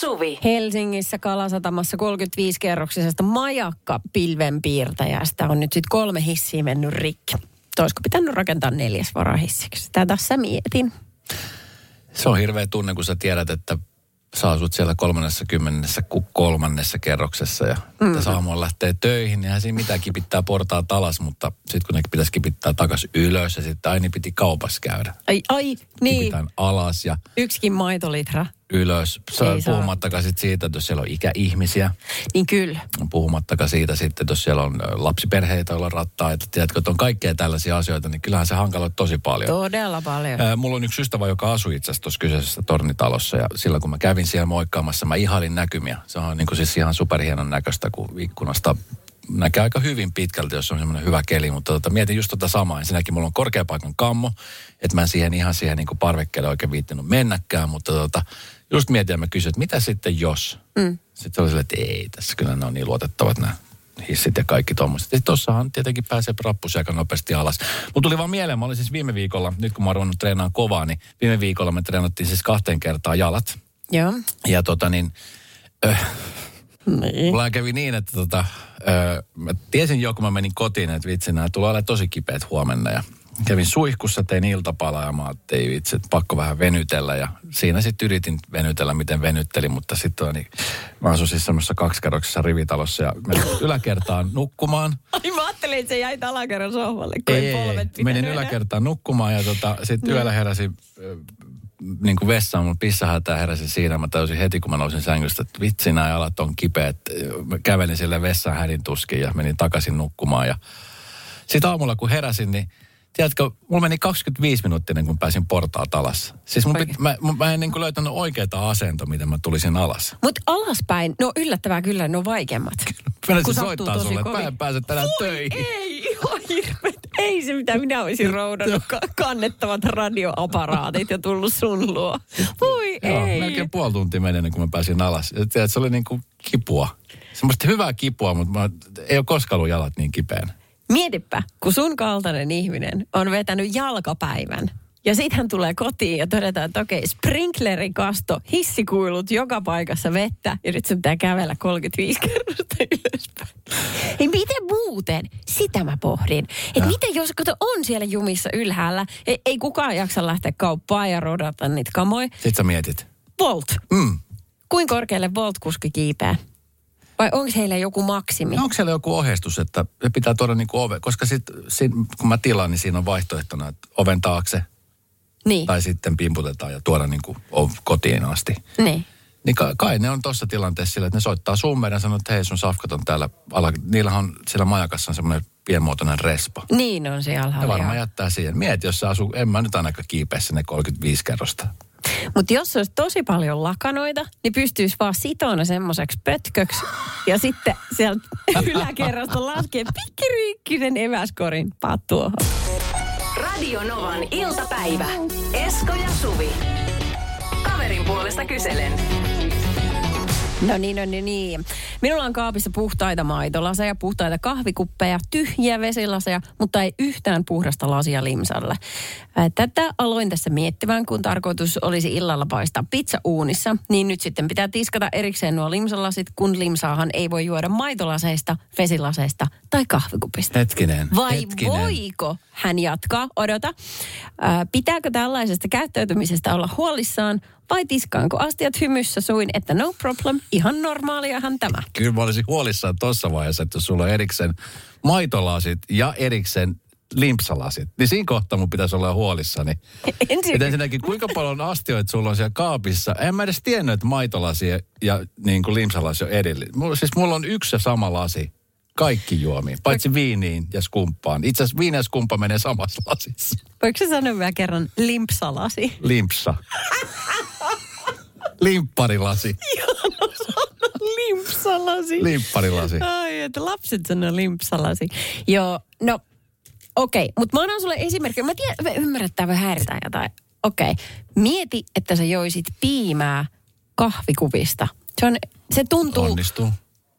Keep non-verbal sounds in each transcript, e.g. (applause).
Suvi. Helsingissä Kalasatamassa 35-kerroksisesta majakka pilvenpiirtäjästä on nyt sitten kolme hissiä mennyt rikki. Olisiko pitänyt rakentaa neljäs varahissiksi? Tätä tässä mietin. Se on hirveä tunne, kun sä tiedät, että sä asut siellä kolmannessa kymmenessä ku- kolmannessa kerroksessa ja mm. tässä aamulla lähtee töihin, niin siinä mitään kipittää portaat alas, mutta sitten kun ne pitäisi kipittää takaisin ylös ja sitten aina piti kaupassa käydä. Ai, ai niin. Kipitään alas ja Yksikin maitolitra. Ylös. Se Ei puhumattakaan sit siitä, että jos siellä on ikäihmisiä, Niin kyllä. puhumattakaan siitä sitten, että jos siellä on lapsiperheitä, joilla on rattaita, tiedätkö, että on kaikkea tällaisia asioita, niin kyllähän se hankaloi tosi paljon. Todella paljon. Ää, Mulla on yksi ystävä, joka asui itse asiassa tuossa kyseisessä tornitalossa ja silloin kun mä kävin siellä moikkaamassa, mä ihailin näkymiä. Se on niin kuin siis ihan superhienon näköistä, kun ikkunasta näkee aika hyvin pitkälti, jos on semmoinen hyvä keli, mutta tota, mietin just tota samaa. Ensinnäkin mulla on korkeapaikan kammo, että mä en siihen ihan siihen niin parvekkeelle oikein viittinyt mennäkään, mutta tota, just mietin ja mä kysyin, että mitä sitten jos? Mm. Sitten se oli silleen, että ei, tässä kyllä ne on niin luotettavat nämä hissit ja kaikki tuommoiset. Sitten tossahan tietenkin pääsee rappusi aika nopeasti alas. Mutta tuli vaan mieleen, mä olin siis viime viikolla, nyt kun mä oon treenaamaan kovaa, niin viime viikolla me treenattiin siis kahteen kertaan jalat. Joo. Ja tota niin, äh, Niin. mulla kävi niin, että tota, äh, mä tiesin jo, kun mä menin kotiin, että vitsi, nämä tulee olemaan tosi kipeät huomenna. Ja kävin suihkussa, tein iltapalaa ja mä ajattelin, vitsi, että pakko vähän venytellä. Ja siinä sitten yritin venytellä, miten venyttelin, mutta sitten niin, mä asun siis semmoisessa kaksikerroksessa rivitalossa ja menin (laughs) yläkertaan nukkumaan. Ai mä ajattelin, että se jäi alakerran sohvalle, kun ei, polvet Menin yläkertaan nukkumaan ja tota, sitten yöllä heräsin niin kuin vessaan, mun pissahätää heräsin siinä. Mä tajusin heti, kun mä nousin sängystä, että vitsi, nämä jalat on kipeät. Mä kävelin sille vessaan hädin tuskin ja menin takaisin nukkumaan. Ja sitten aamulla, kun heräsin, niin tiedätkö, mulla meni 25 minuuttia ennen kuin pääsin portaat alas. Siis mun pit, mä, mä en niin kuin löytänyt oikeaa asentoa, miten mä tulisin alas. Mutta alaspäin, no yllättävää kyllä, ne on vaikeammat. (laughs) Mä Kun soittaa tosi sulle, että mä kovin. en pääse tänään Voi töihin. Ei, ihan hirveet. Ei se mitä minä olisin roudannut ka- kannettavat radioaparaatit ja tullut sun luo. Voi Joo, ei. melkein puoli tuntia meni ennen kuin mä pääsin alas. Ja tiedät, se oli niin kuin kipua. Semmoista hyvää kipua, mutta mä, ei ole koskaan ollut jalat niin kipeänä. Mietipä, kun sun kaltainen ihminen on vetänyt jalkapäivän. Ja sitten hän tulee kotiin ja todetaan, että okei, sprinklerin kasto, hissikuilut joka paikassa vettä. Ja nyt se pitää kävellä 35 kerrosta ylöspäin. Hei, miten muuten? Sitä mä pohdin. Että miten jos kato on siellä jumissa ylhäällä, ei, ei kukaan jaksa lähteä kauppaan ja rodata niitä kamoja. Sitten sä mietit. Volt. Mm. Kuinka korkealle Volt-kuski kiipeää? Vai onko heillä joku maksimi? No onko siellä joku ohjeistus, että se pitää tuoda niin kuin ove, koska sit, sit, kun mä tilaan, niin siinä on vaihtoehtona, että oven taakse niin, tai sitten pimputetaan ja tuoda niin kuin kotiin asti. niin. Niin kai, kai ne on tuossa tilanteessa sillä, että ne soittaa summeen ja sanoo, että hei sun safkat on täällä. Ala, niillähän on siellä majakassa on semmoinen pienmuotoinen respa. Niin on siellä Ne varmaan jättää siihen. Mieti, jos sä asuu, en mä nyt ainakaan kiipeä sinne 35 kerrosta. Mutta jos olisi tosi paljon lakanoita, niin pystyisi vaan sitona semmoiseksi pötköksi. Ja sitten sieltä (laughs) yläkerrasta laskee pikkiriikkisen eväskorin tuohon. Radio Novan iltapäivä. Esko ja Suvi. Kaverin puolesta kyselen. No niin, no niin, niin. Minulla on kaapissa puhtaita maitolaseja, puhtaita kahvikuppeja, tyhjiä vesilaseja, mutta ei yhtään puhdasta lasia limsalle. Tätä aloin tässä miettimään, kun tarkoitus olisi illalla paistaa pizza uunissa, niin nyt sitten pitää tiskata erikseen nuo limsalasit, kun limsaahan ei voi juoda maitolaseista, vesilaseista tai kahvikupista. Hetkinen. Vai hetkinen. voiko, hän jatkaa, odota, ää, pitääkö tällaisesta käyttäytymisestä olla huolissaan vai tiskaanko astiat hymyssä suin, että no problem, ihan normaaliahan tämä. Kyllä mä olisin huolissaan tuossa vaiheessa, että jos sulla on erikseen maitolasit ja erikseen limpsalasit, niin siinä kohtaa mun pitäisi olla huolissani. (laughs) Ensin, Et ensinnäkin, kuinka paljon astioita sulla on siellä kaapissa? En mä edes tiennyt, että maitolasi ja niin kuin limsalasi on. Mulla, siis mulla on yksi ja sama lasi. Kaikki juomiin, paitsi viiniin ja skumppaan. Itse asiassa viini ja skumppa menee samassa lasissa. voiko sä sanoa vielä kerran limpsalasi? Limpsa. (laughs) Limpparilasi. Limpsalasi. Limpparilasi. Ai, että lapset sanoo limpsalasi. Joo, no okei, okay, mutta mä annan sulle esimerkki. Mä tiedän, ymmärrättää vai häiritään jotain. Okei, okay. mieti, että sä joisit piimää kahvikuvista. Se, on, se tuntuu, Onnistuu.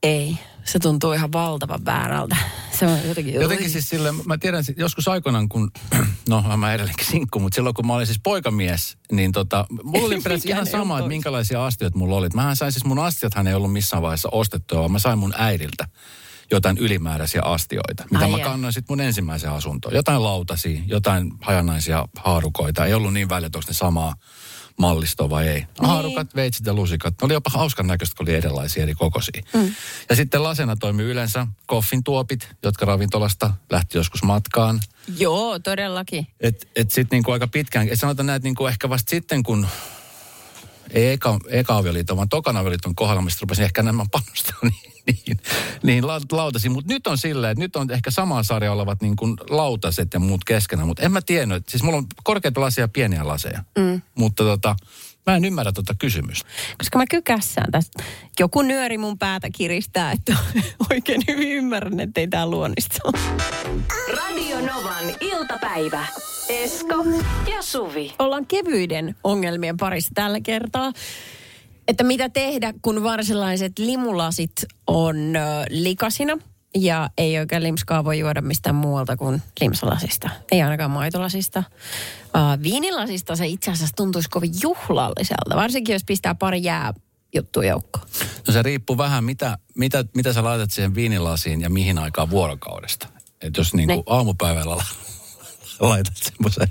Ei, se tuntuu ihan valtavan väärältä. Se on jotenkin... Jotenkin siis sille, mä tiedän joskus aikoinaan, kun, (clears throat) no mä edelleenkin sinkku, mutta silloin kun mä olin siis poikamies, niin tota, mulla oli (laughs) Mikään ihan sama, että minkälaisia astioita mulla oli. Mähän sain siis, mun astiathan ei ollut missään vaiheessa ostettua, vaan mä sain mun äidiltä jotain ylimääräisiä astioita, mitä Ai mä kannoin sitten mun ensimmäiseen asuntoon. Jotain lautasia, jotain hajanaisia haarukoita. Ei ollut niin väliä, että onko ne samaa mallistoa vai ei. Niin. Haarukat, veitsit ja lusikat. Ne oli jopa hauskan näköistä, kun oli erilaisia eri kokoisia. Mm. Ja sitten lasena toimi yleensä koffin tuopit, jotka ravintolasta lähti joskus matkaan. Joo, todellakin. Et, et sitten niinku aika pitkään, et sanotaan näin, että niinku ehkä vasta sitten, kun ei eka, eka avioliiton, vaan tokan avioliiton kohdalla, mistä rupesin ehkä enemmän (laughs) panostaa niin, (laughs) niin, niin la- lautasiin. Mutta nyt on silleen, että nyt on ehkä samaa sarjaa olevat niin kuin lautaset ja muut keskenään. Mutta en mä tiennyt, siis mulla on korkeita laseja ja pieniä laseja. Mm. Mutta tota, mä en ymmärrä tota kysymystä. Koska mä kykässään tästä. Joku nyöri mun päätä kiristää, että (laughs) oikein hyvin ymmärrän, että ei tää luonnista ole. Radio Novan iltapäivä. Esko ja Suvi. Ollaan kevyiden ongelmien parissa tällä kertaa. Että mitä tehdä, kun varsinaiset limulasit on ö, likasina ja ei oikein limskaa voi juoda mistään muualta kuin limsalasista. Ei ainakaan maitolasista. Viinilasista se itse asiassa tuntuisi kovin juhlalliselta, varsinkin jos pistää pari jää juttu joukkoon. No se riippuu vähän, mitä, mitä, mitä sä laitat siihen viinilasiin ja mihin aikaan vuorokaudesta. Että jos niin kuin aamupäivällä la- (laughs) laitat semmoisen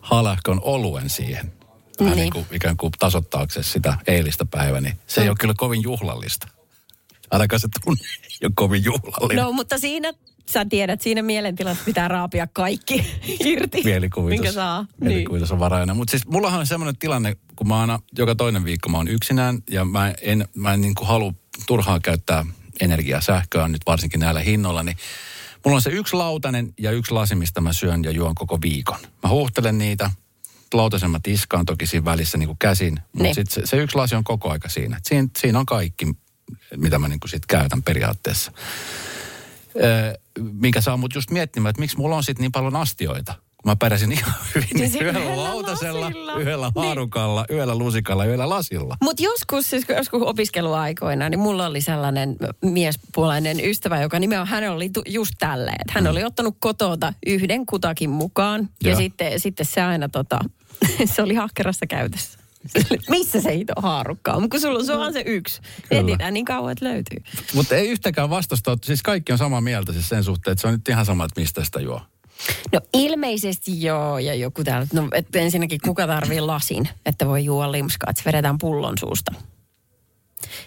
halahkon oluen siihen, vähän Niin. niin kuin ikään kuin tasottaaksesi sitä eilistä päivää, niin se ei ole kyllä kovin juhlallista. Ainakaan se tunne ei ole kovin juhlallinen. No, mutta siinä, sä tiedät, siinä mielentilassa pitää raapia kaikki (laughs) irti. Mielikuvitus. Minkä saa. Niin. Mielikuvitus on varainen. Mutta siis mullahan on semmoinen tilanne, kun mä aina joka toinen viikko mä oon yksinään ja mä en, mä en niin kuin halua turhaan käyttää energiaa, sähköä nyt varsinkin näillä hinnoilla, niin mulla on se yksi lautanen ja yksi lasi, mistä mä syön ja juon koko viikon. Mä huuhtelen niitä, lautasen mä tiskaan toki siinä välissä niin kuin käsin, mutta Niin. sitten se, se yksi lasi on koko aika siinä. Et Siinä, siinä on kaikki, mitä mä niin kuin sit käytän periaatteessa. Öö, minkä saa mut just miettimään, että miksi mulla on sitten niin paljon astioita. Mä pärjäsin ihan (laughs) hyvin Niin niin yhdellä yhdellä lautasella, lasilla. yhdellä Niin. haarukalla, yhdellä lusikalla, yhdellä lasilla. Mutta joskus, siis joskus opiskeluaikoina, niin mulla oli sellainen miespuolainen ystävä, joka nimenomaan hän oli just tälleen. Hän oli ottanut kotota yhden kutakin mukaan ja Joo. sitten, sitten se aina tota, (laughs) se oli ahkerassa käytössä. Missä se hito haarukka on? Kun sulla se on se yksi. Kyllä. Etsitään niin kauan, että löytyy. Mutta ei yhtäkään vastusta, siis kaikki on samaa mieltä siis sen suhteen, että se on nyt ihan sama, että mistä sitä juo. No ilmeisesti joo, ja joku täällä, no et ensinnäkin kuka tarvii lasin, että voi juoda limskaa, että se vedetään pullon suusta.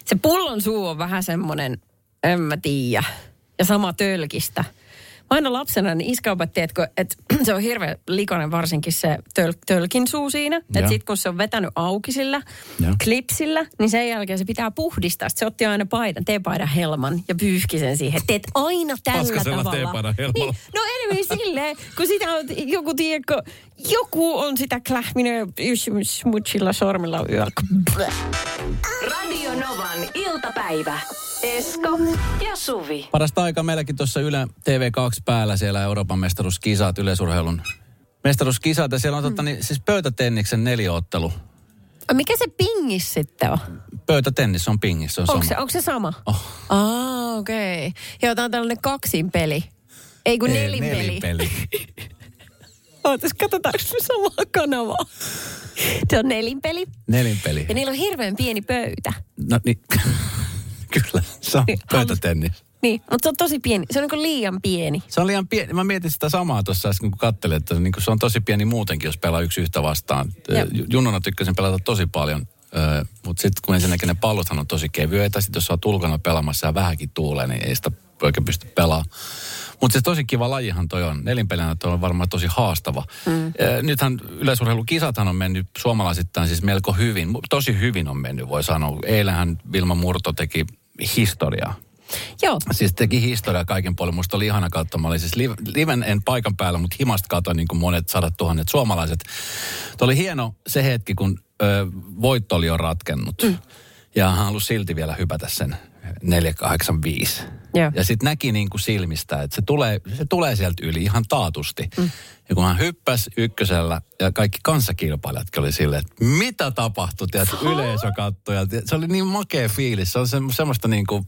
Se pullon suu on vähän semmoinen, en mä tiedä, ja sama tölkistä. Aina lapsena niin iskä opetti, että, että se on hirveän likainen varsinkin se töl, tölkin suu siinä. Että Joo. sit kun se on vetänyt auki sillä Joo. klipsillä, niin sen jälkeen se pitää puhdistaa. Sitten se otti aina paidan, teepaidan helman ja pyyhki sen siihen. Teet aina tällä Paskasella tavalla. teepaidan helmalla. Niin, no enemmän silleen, kun sitä on joku, tiedätkö, joku on sitä klähminyt smutsilla sormilla yöllä. Radio Novan iltapäivä. Esko ja Suvi. Parasta aikaa meilläkin tuossa Yle TV2 päällä siellä Euroopan mestaruuskisat, yleisurheilun mestaruuskisat. Ja siellä on totta, niin, siis pöytätenniksen neliottelu. Mikä se pingis sitten on? Pöytätennis on pingissä, se on Onko sama. se, onko se sama? Oh. Aa, okei. Okay. Joo, tää on tällainen kaksin peli. Ei kun nelinpeli. nelinpeli. (laughs) Ootas, katsotaanko me samaa kanavaa? Se on nelinpeli. nelinpeli. Ja niillä on hirveän pieni pöytä. No niin, (laughs) kyllä, se on Niin, pöytätennis. Niin, mutta se on tosi pieni. Se on niin liian pieni. Se on liian pieni. Mä mietin sitä samaa tuossa äsken, kun katselin, että niin se on tosi pieni muutenkin, jos pelaa yksi yhtä vastaan. Joo. Ju- Junnona tykkäsin pelata tosi paljon, mutta sitten kun ensinnäkin ne pallothan on tosi kevyitä, sitten jos sä oot ulkona pelaamassa ja vähänkin tuulee, niin ei sitä oikein pysty pelaamaan. Mutta se tosi kiva lajihan toi on. Nelinpelinä toi on varmaan tosi haastava. Mm. Nythän yleisurheilukisathan on mennyt suomalaisittain siis melko hyvin. Tosi hyvin on mennyt, voi sanoa. Eilähän Vilma Murto teki historiaa. Joo. Siis teki historiaa kaiken puolin. Musta oli ihana katsoa. Mä olin siis live, liven en paikan päällä, mutta himasta katsoin niin kuin monet sadat tuhannet suomalaiset. Tuo oli hieno se hetki, kun ö, voitto oli jo ratkennut. Mm. Ja hän halusi silti vielä hypätä sen 485. Joo. Ja sitten näki niin kuin silmistä, että se tulee, se tulee sieltä yli ihan taatusti. Mm. Ja kun hän hyppäsi ykkösellä ja kaikki kanssakilpailijatkin oli silleen, että mitä tapahtui, tiedät, yleisö katsoi. Ja se oli niin makea fiilis. Se on se, semmoista niin kuin,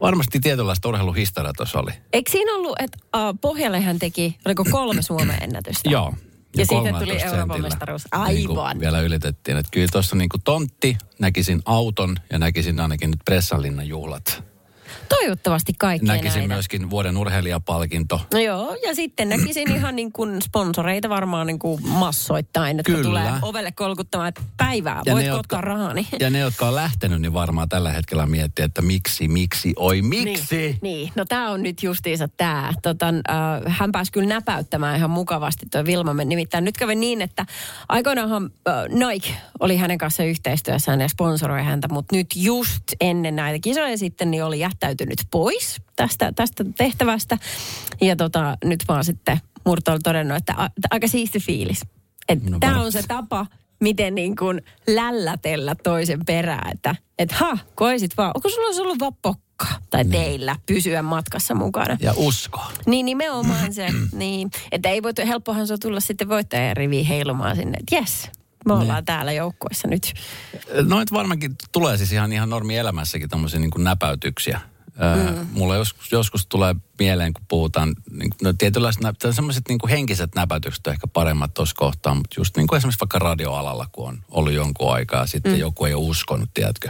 varmasti tietynlaista urheiluhistoriaa tuossa oli. Eikö siinä ollut, että uh, Pohjalle hän teki, oliko kolme Suomen ennätystä? Joo. Ja, siitä 13 tuli Euroopan mestaruus. Niin Aivan. vielä ylitettiin. Että kyllä tuossa niin kuin tontti, näkisin auton ja näkisin ainakin nyt Pressanlinnan juhlat. Toivottavasti kaikki Näkisin näitä. myöskin vuoden urheilijapalkinto. No joo, ja sitten näkisin (clears throat) ihan niin kuin sponsoreita varmaan niin kuin massoittain, että Kyllä. tulee ovelle kolkuttamaan, että päivää, Ja voit ne, ottaa jotka- rahani. (laughs) Ja ne, jotka on lähtenyt, niin varmaan tällä hetkellä miettii, että miksi, miksi, oi miksi. Niin, niin. no tämä on nyt justiinsa tämä. Tota, äh, hän pääsi kyllä näpäyttämään ihan mukavasti tuo Vilmamen. Nimittäin nyt kävi niin, että aikoinaanhan äh, Nike oli hänen kanssa yhteistyössään ja sponsoroi häntä, mutta nyt just ennen näitä kisoja sitten niin oli jättäytynyt pois tästä, tästä tehtävästä. Ja tota, nyt vaan sitten Murto oli todennut, että a, aika siisti fiilis. Että No tämä on se tapa, miten niin kuin lällätellä toisen perään, että et ha, koisit vaan, onko sulla olisi ollut vaan pokka tai teillä pysyä matkassa mukana. Ja usko. Niin nimenomaan se, (clears throat) niin, että ei voitu, helppohan se on tulla sitten voittajan riviin heilumaan sinne, että jes, me ollaan täällä joukkueessa nyt. Noit varmaankin tulee siis ihan, ihan normielämässäkin tämmöisiä niin näpäytyksiä. Mm. Mulla joskus, joskus tulee mieleen, kun puhutaan, niin, no tietynlaiset semmoiset niin henkiset näpäytykset on ehkä paremmat tuossa kohtaa, mutta just niin kuin esimerkiksi vaikka radioalalla, kun on ollut jonkun aikaa, sitten mm. joku ei ole uskonut, tiedätkö?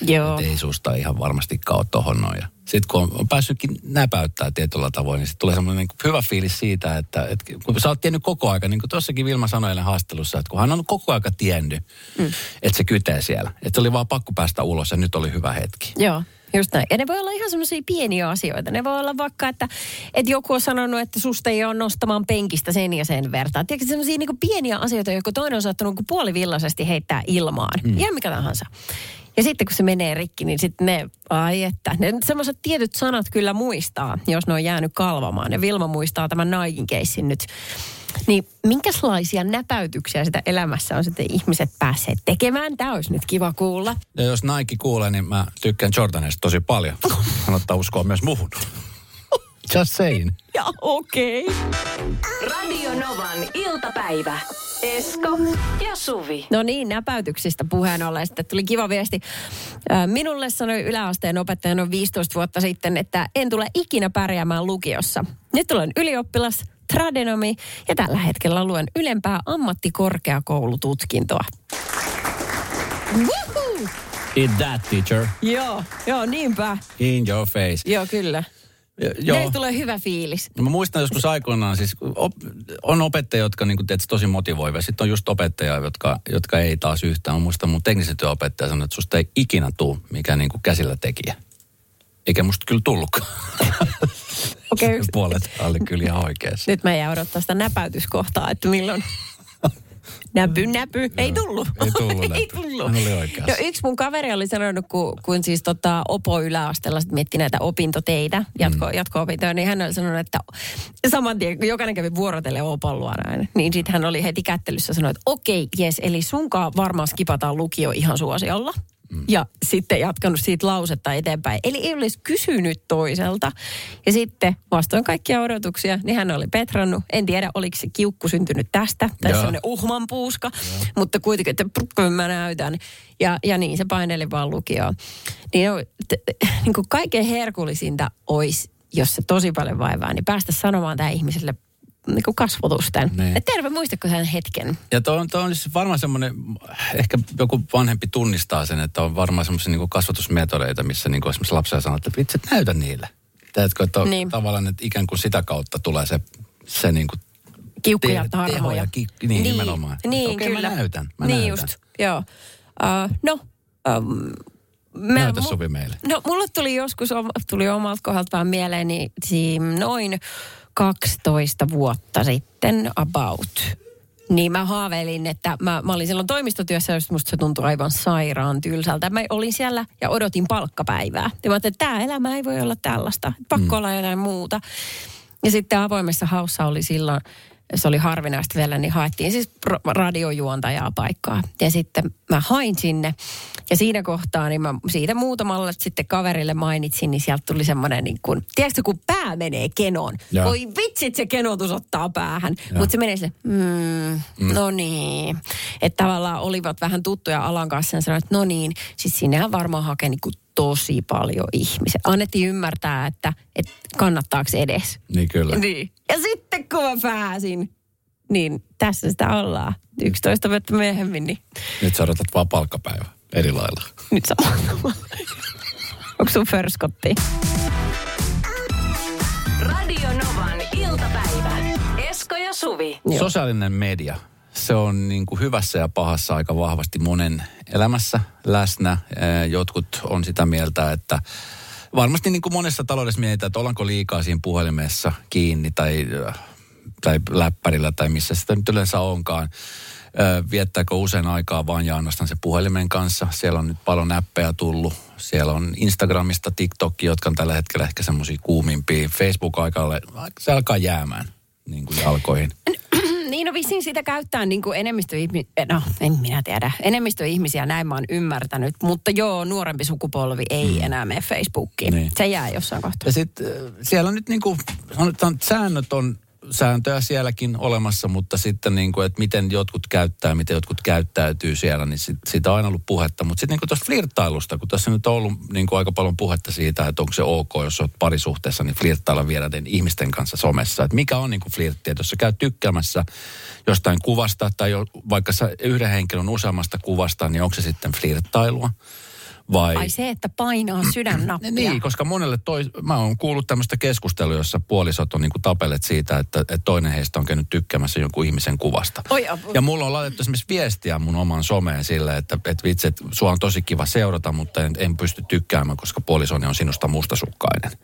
Joo. Että ei susta ihan varmastikaan ole tohon noin. Sitten kun on, on päässytkin näpäyttää tietyllä tavoin, niin sitten tulee semmoinen niin hyvä fiilis siitä, että, että kun sä oot tiennyt koko aika, niin kuin tuossakin Vilma sanoi eilen haastattelussa, että kun hän on koko aika tiennyt, mm. että se kytee siellä. Että se oli vaan pakko päästä ulos ja nyt oli hyvä hetki. Joo, just näin. Ja ne voi olla ihan semmoisia pieniä asioita. Ne voi olla vaikka, että, että joku on sanonut, että susta ei ole nostamaan penkistä sen ja sen vertaa. Tiedätkö, semmoisia niin pieniä asioita, jotka toinen on saattanut niin puolivillaisesti heittää ilmaan. Mm. Ihan mikä tahansa. Ja sitten kun se menee rikki, niin sitten ne, ai että, ne semmoiset tietyt sanat kyllä muistaa, jos ne on jäänyt kalvamaan. Ja Vilma muistaa tämän Naikin keissin nyt. Niin minkälaisia näpäytyksiä sitä elämässä on sitten ihmiset päässeet tekemään? Tämä olisi nyt kiva kuulla. Ja jos Nike kuulee, niin mä tykkään Jordanista tosi paljon. Kannattaa uskoa myös muhun. Just saying. (laughs) Ja okei. Okay. Radio Novan iltapäivä. Esko ja Suvi. No niin, näpäytyksistä puheen ollen sitten tuli kiva viesti. Minulle sanoi yläasteen opettaja noin 15 vuotta sitten, että en tule ikinä pärjäämään lukiossa. Nyt olen ylioppilas, tradenomi ja tällä hetkellä luen ylempää ammattikorkeakoulututkintoa. Woohoo! Eat that, teacher. Joo, joo, niinpä. In your face. Joo, kyllä. Joo. Joo. tulee hyvä fiilis. No Mä muistan joskus aikoinaan, siis op, on opettajia, jotka niin teet, tosi motivoivia. Sitten on just opettajia, jotka, jotka ei taas yhtään. Mä muistan mun teknisen työopettaja sanoi, että susta ei ikinä tuu mikään niin käsillä tekijä. Eikä musta kyllä tullutkaan. (laughs) Okei, yksi- Puolet oli kyllä ihan oikeassa. Nyt mä jää odottaa sitä näpäytyskohtaa, että milloin... Näpy, näpy. Ei tullut. Ei tullut (laughs) Ei tullut. Hän oli oikeassa. No, yksi mun kaveri oli sanonut, kun, kun siis tota Opo yläasteella sit mietti näitä opintoteitä, jatko, mm. jatko-opintoja, niin hän oli sanonut, että saman tien, kun jokainen kävi vuorotelle Opon luona aina, niin sitten hän oli heti kättelyssä sanoi, että okei, jes, eli sunkaan varmaan skipataan lukio ihan suosiolla. Mm. Ja sitten jatkanut siitä lausetta eteenpäin. Eli ei olisi kysynyt toiselta. Ja sitten vastoin kaikkia odotuksia, niin hän oli petrannut. En tiedä, oliko se kiukku syntynyt tästä, tai Joo. sellainen uhmanpuuska. Mutta kuitenkin, että prr, mä näytän. Ja, ja niin, se paineli vaan lukioon. Niin, no, t- niin kuin kaikkein herkullisinta olisi, jos se tosi paljon vaivaa, niin päästä sanomaan tämä ihmiselle niin kuin kasvotusten. Niin. Et terve, muistatko sen hetken? Ja tuo on, tuo on siis varmaan semmoinen, ehkä joku vanhempi tunnistaa sen, että on varmaan semmoisia niin kasvatusmetodeita, missä niin esimerkiksi lapsia sanoo, että vitsi, näytä niille. Tiedätkö, että on Niin. tavallaan, että ikään kuin sitä kautta tulee se, se niin kuin Kiukkuja Te- tarmoja. tehoja, ki- niin, nimenomaan. Että Niin, mä kyllä. näytän, mä niin näytän. just, joo. Uh, no, um, mä, Näytä Suvi meille. No, mulle tuli joskus, tuli omalta kohdalta vaan mieleen, niin noin 12 vuotta sitten about. Niin mä haaveilin, että mä, mä olin silloin toimistotyössä, jos musta se tuntui aivan sairaan tylsältä. Mä olin siellä ja odotin palkkapäivää. Ja mä ajattelin, että tämä elämä ei voi olla tällaista. Pakko mm. olla jotain muuta. Ja sitten avoimessa haussa oli silloin se oli harvinaista vielä, niin haettiin siis radiojuontajaa paikkaa. Ja sitten mä hain sinne. Ja siinä kohtaa, niin mä siitä muutamalle sitten kaverille mainitsin, niin sieltä tuli semmoinen niin kuin, tiedätkö kun pää menee kenoon. Joo. Voi vitsit se kenotus ottaa päähän. Mutta se menee sille, mm, no niin. Että tavallaan olivat vähän tuttuja Alan kanssa ja sanoivat, että no niin. Siis sinnehän varmaan hakee niin kuin tosi paljon ihmisiä. Annettiin ymmärtää, että, että kannattaako edes. Niin kyllä. Niin. Ja sitten kun mä pääsin, niin tässä sitä ollaan. 11 vuotta myöhemmin, niin Nyt sä odotat vaan palkkapäivä eri lailla. nyt tavalla. Onko sun förskotti? Radio Novan iltapäivä. Esko ja Suvi. Joo. Sosiaalinen media, se on niin kuin hyvässä ja pahassa aika vahvasti monen elämässä läsnä. Jotkut on sitä mieltä, että varmasti niin kuin monessa taloudessa mietitään, että ollaanko liikaa siinä puhelimessa kiinni tai, äh, tai läppärillä tai missä sitä nyt yleensä onkaan. Viettääkö usein aikaa vaan ja ainoastaan se puhelimen kanssa. Siellä on nyt paljon näppejä tullut. Siellä on Instagramista TikTok, jotka on tällä hetkellä ehkä semmoisia kuumimpia. Facebook-aikalle, se alkaa jäämään niin kuin jalkoihin. Niin, no vissiin sitä käyttää niin kuin enemmistö ihmi- no en minä tiedä, enemmistö ihmisiä näin mä oon ymmärtänyt, mutta joo, nuorempi sukupolvi ei mm. enää mene Facebookiin. Niin. Se jää jossain kohtaa. Ja sitten siellä on nyt niin kuin, sanotaan, säännöt on sääntöjä sielläkin olemassa, mutta sitten niin kuin, että miten jotkut käyttää, miten jotkut käyttäytyy siellä, niin sit, siitä on aina ollut puhetta. Mutta sitten niin tuosta flirttailusta, kun tässä nyt on ollut niin kuin aika paljon puhetta siitä, että onko se ok, jos olet parisuhteessa, niin flirttailla vieraiden ihmisten kanssa somessa. Että mikä on niin kuin flirtti, että jos sä käyt tykkäämässä jostain kuvasta tai jo, vaikka sä yhden henkilön useammasta kuvasta, niin onko se sitten flirttailua? Vai... Ai se, että painaa sydännappia. (clears throat) Niin, koska monelle toi, mä oon kuullut tämmöistä keskustelua, jossa puolisot on niinku tapelleet siitä, että, että toinen heistä on käynyt tykkäämässä jonkun ihmisen kuvasta. Oi apu. Ja mulla on laitettu esimerkiksi viestiä mun oman someen silleen, että, että vitsi, että sua on tosi kiva seurata, mutta en, en pysty tykkäämään, koska puolisoni on sinusta mustasukkainen.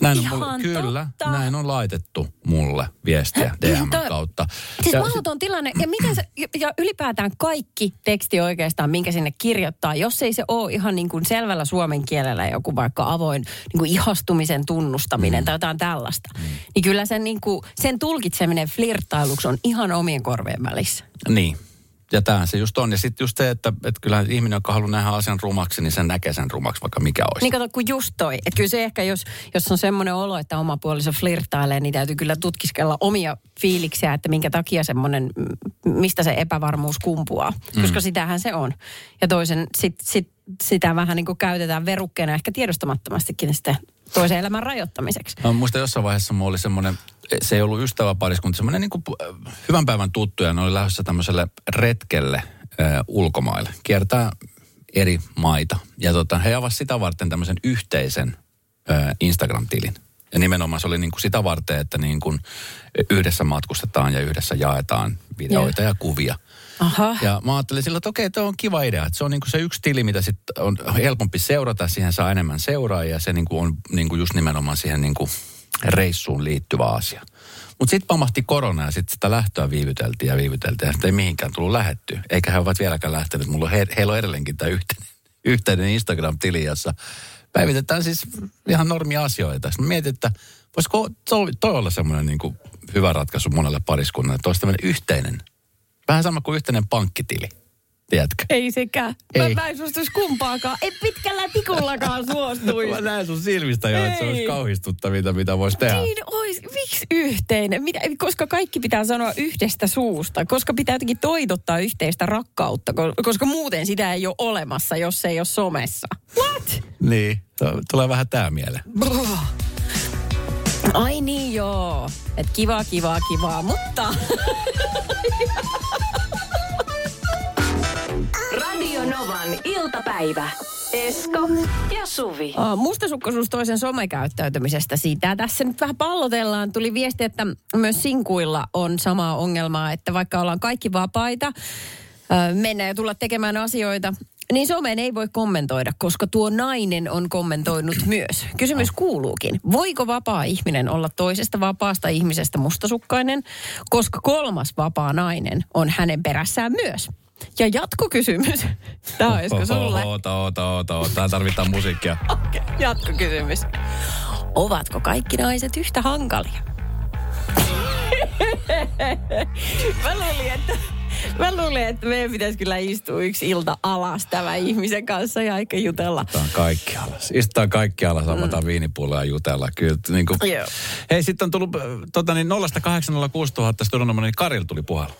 Näin on Ihan mulle, kyllä, totta. näin on laitettu mulle viestiä DM kautta. Siis Ja mahdoton tilanne. Ja, miten se, ja ylipäätään kaikki teksti oikeastaan, minkä sinne kirjoittaa, jos ei se ole ihan niin kuin selvällä suomen kielellä joku vaikka avoin niin kuin ihastumisen tunnustaminen mm. tai jotain tällaista, mm. niin kyllä sen, niin kuin, sen tulkitseminen flirttailuksi on ihan omien korvien välissä. Niin. Ja tämähän se just on. Ja sitten just se, että, että kyllähän ihminen, joka haluaa nähdä asian rumaksi, niin sen näkee sen rumaksi, vaikka mikä olisi. Niin kato, kun just toi. Että kyllä se ehkä, jos, jos on semmoinen olo, että oma puoliso flirttailee, niin täytyy kyllä tutkiskella omia fiiliksiä, että minkä takia semmoinen, mistä se epävarmuus kumpuaa. Mm. Koska sitähän se on. Ja toisen, sit, sit, sitä vähän niin kuin käytetään verukkeena ehkä tiedostamattomastikin sitten toisen elämän rajoittamiseksi. Mä muistan jossain vaiheessa mulla oli semmoinen, se ei ollut ystäväpariskunta, semmoinen niin kuin hyvän päivän tuttu ja ne oli lähdössä tämmöiselle retkelle äh, ulkomaille. Kiertää eri maita. Ja tota, he avasivat sitä varten tämmöisen yhteisen äh, Instagram-tilin. Ja nimenomaan se oli niin kuin sitä varten, että niin kuin yhdessä matkustetaan ja yhdessä jaetaan videoita ja kuvia. Aha. Ja mä ajattelin silloin, että okei, tuo on kiva idea. Että se on niinku se yksi tili, mitä sit on helpompi seurata. Siihen saa enemmän seuraajia. Se niinku on niinku just nimenomaan siihen niinku reissuun liittyvä asia. Mutta sitten pamahti korona ja sitten sitä lähtöä viivyteltiin ja viivyteltiin. Ja sitten ei mihinkään tullut lähetty. Eikä he ovat vieläkään lähteneet. Mulla on he, heillä on edelleenkin tämä yhteinen, (laughs) yhteinen Instagram-tili, jossa päivitetään siis ihan normia asioita. Sitten mietin, että voisiko toi, toi olla semmoinen niinku hyvä ratkaisu monelle pariskunnalle. Että olisi tämmöinen yhteinen Vähän sama kuin yhteinen pankkitili. Tiedätkö? Ei sekään. Mä, Ei. mä en suostuisi kumpaakaan. Ei pitkällä tikullakaan (laughs) suostuisi. Mä näen sun silmistä jo, että se olisi kauhistuttavinta, mitä voisi tehdä. Niin ois. Miksi yhteinen? Mitä, koska kaikki pitää sanoa yhdestä suusta. Koska pitää jotenkin toitottaa yhteistä rakkautta. ko- Koska muuten sitä ei ole olemassa, jos se ei ole somessa. What? Niin, tulee vähän tää mieleen. Bruh. Ai niin joo. Et kivaa, kivaa, kivaa, mutta... (laughs) Radio Novan iltapäivä. Esko ja Suvi. Uh, mustasukkaisuus toisen somekäyttäytymisestä. Siitä tässä nyt vähän pallotellaan. Tuli viesti, että myös sinkuilla on samaa ongelmaa, että vaikka ollaan kaikki vapaita, mennä ja tulla tekemään asioita, niin someen ei voi kommentoida, koska tuo nainen on kommentoinut myös. Kysymys kuuluukin, voiko vapaa ihminen olla toisesta vapaasta ihmisestä mustasukkainen, koska kolmas vapaa nainen on hänen perässään myös? Ja jatkokysymys. (laughs) Tämä olisiko sulle? Oota, oota, oota, oota. Tää tarvitaan musiikkia. (laughs) Jatkokysymys. Ovatko kaikki naiset yhtä hankalia? (laughs) Mä luulin, että Mä luulin, että meidän pitäisi kyllä istua yksi ilta alas tämän ihmisen kanssa ja aika jutella. Istutaan kaikki alas. Istutaan kaikki alas, avataan mm. viinipulloa ja jutella. Kyllä, niin kuin. Hei, sitten on tullut äh, tota, niin 0806000 000 studionomani, niin Karil tuli puhelu.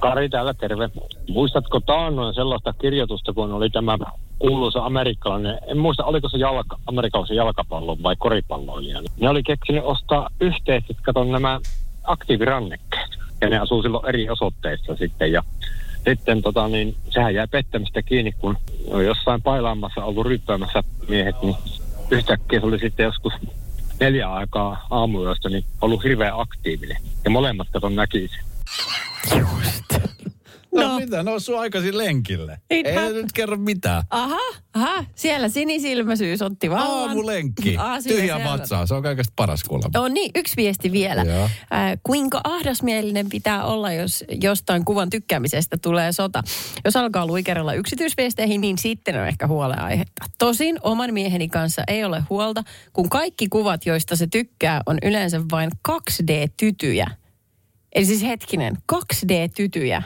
Kari täällä, terve. Muistatko taannoin sellaista kirjoitusta, kun oli tämä kuuluisa amerikkalainen, en muista oliko se jalka, amerikkalaisen jalkapallon vai koripalloilija. Ne oli keksinyt ostaa yhteiset, katon nämä aktiivirannekkeet. Ja ne asuu silloin eri osoitteissa sitten. Ja sitten tota, niin, sehän jäi pettämistä kiinni, kun jossain pailaamassa ollut ryppäämässä miehet, niin yhtäkkiä se oli sitten joskus neljä aikaa aamuyöstä, niin ollut hirveän aktiivinen. Ja molemmat katon näki sen. No, No. no mitä, no sun aikaisin lenkille. Ei nyt kerro mitään. Aha, aha, siellä sinisilmäisyys otti vallan. Aamulenkki. Aa, siinä Tyhjä vatsaa, se on kaikesta paras kuulemma. On niin, yksi viesti vielä. Joo. Äh, kuinka ahdasmielinen pitää olla, jos jostain kuvan tykkäämisestä tulee sota? Jos alkaa luikerella yksityisviesteihin, niin sitten on ehkä huoleaihetta. Tosin oman mieheni kanssa ei ole huolta, kun kaikki kuvat, joista se tykkää, on yleensä vain 2D-tytyjä. Eli siis hetkinen, 2D-tytyjä.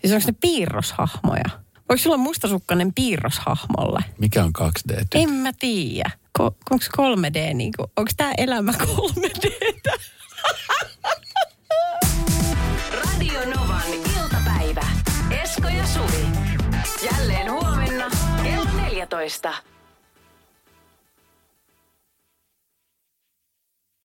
Siis onko ne piirroshahmoja? Voiko sulla mustasukkainen piirroshahmolle? Mikä on 2D? -ty? En mä tiedä. Ko- onko 3D niinku, onko tää elämä 3D? Radio Novan iltapäivä. Esko ja Suvi. Jälleen huomenna kello 14.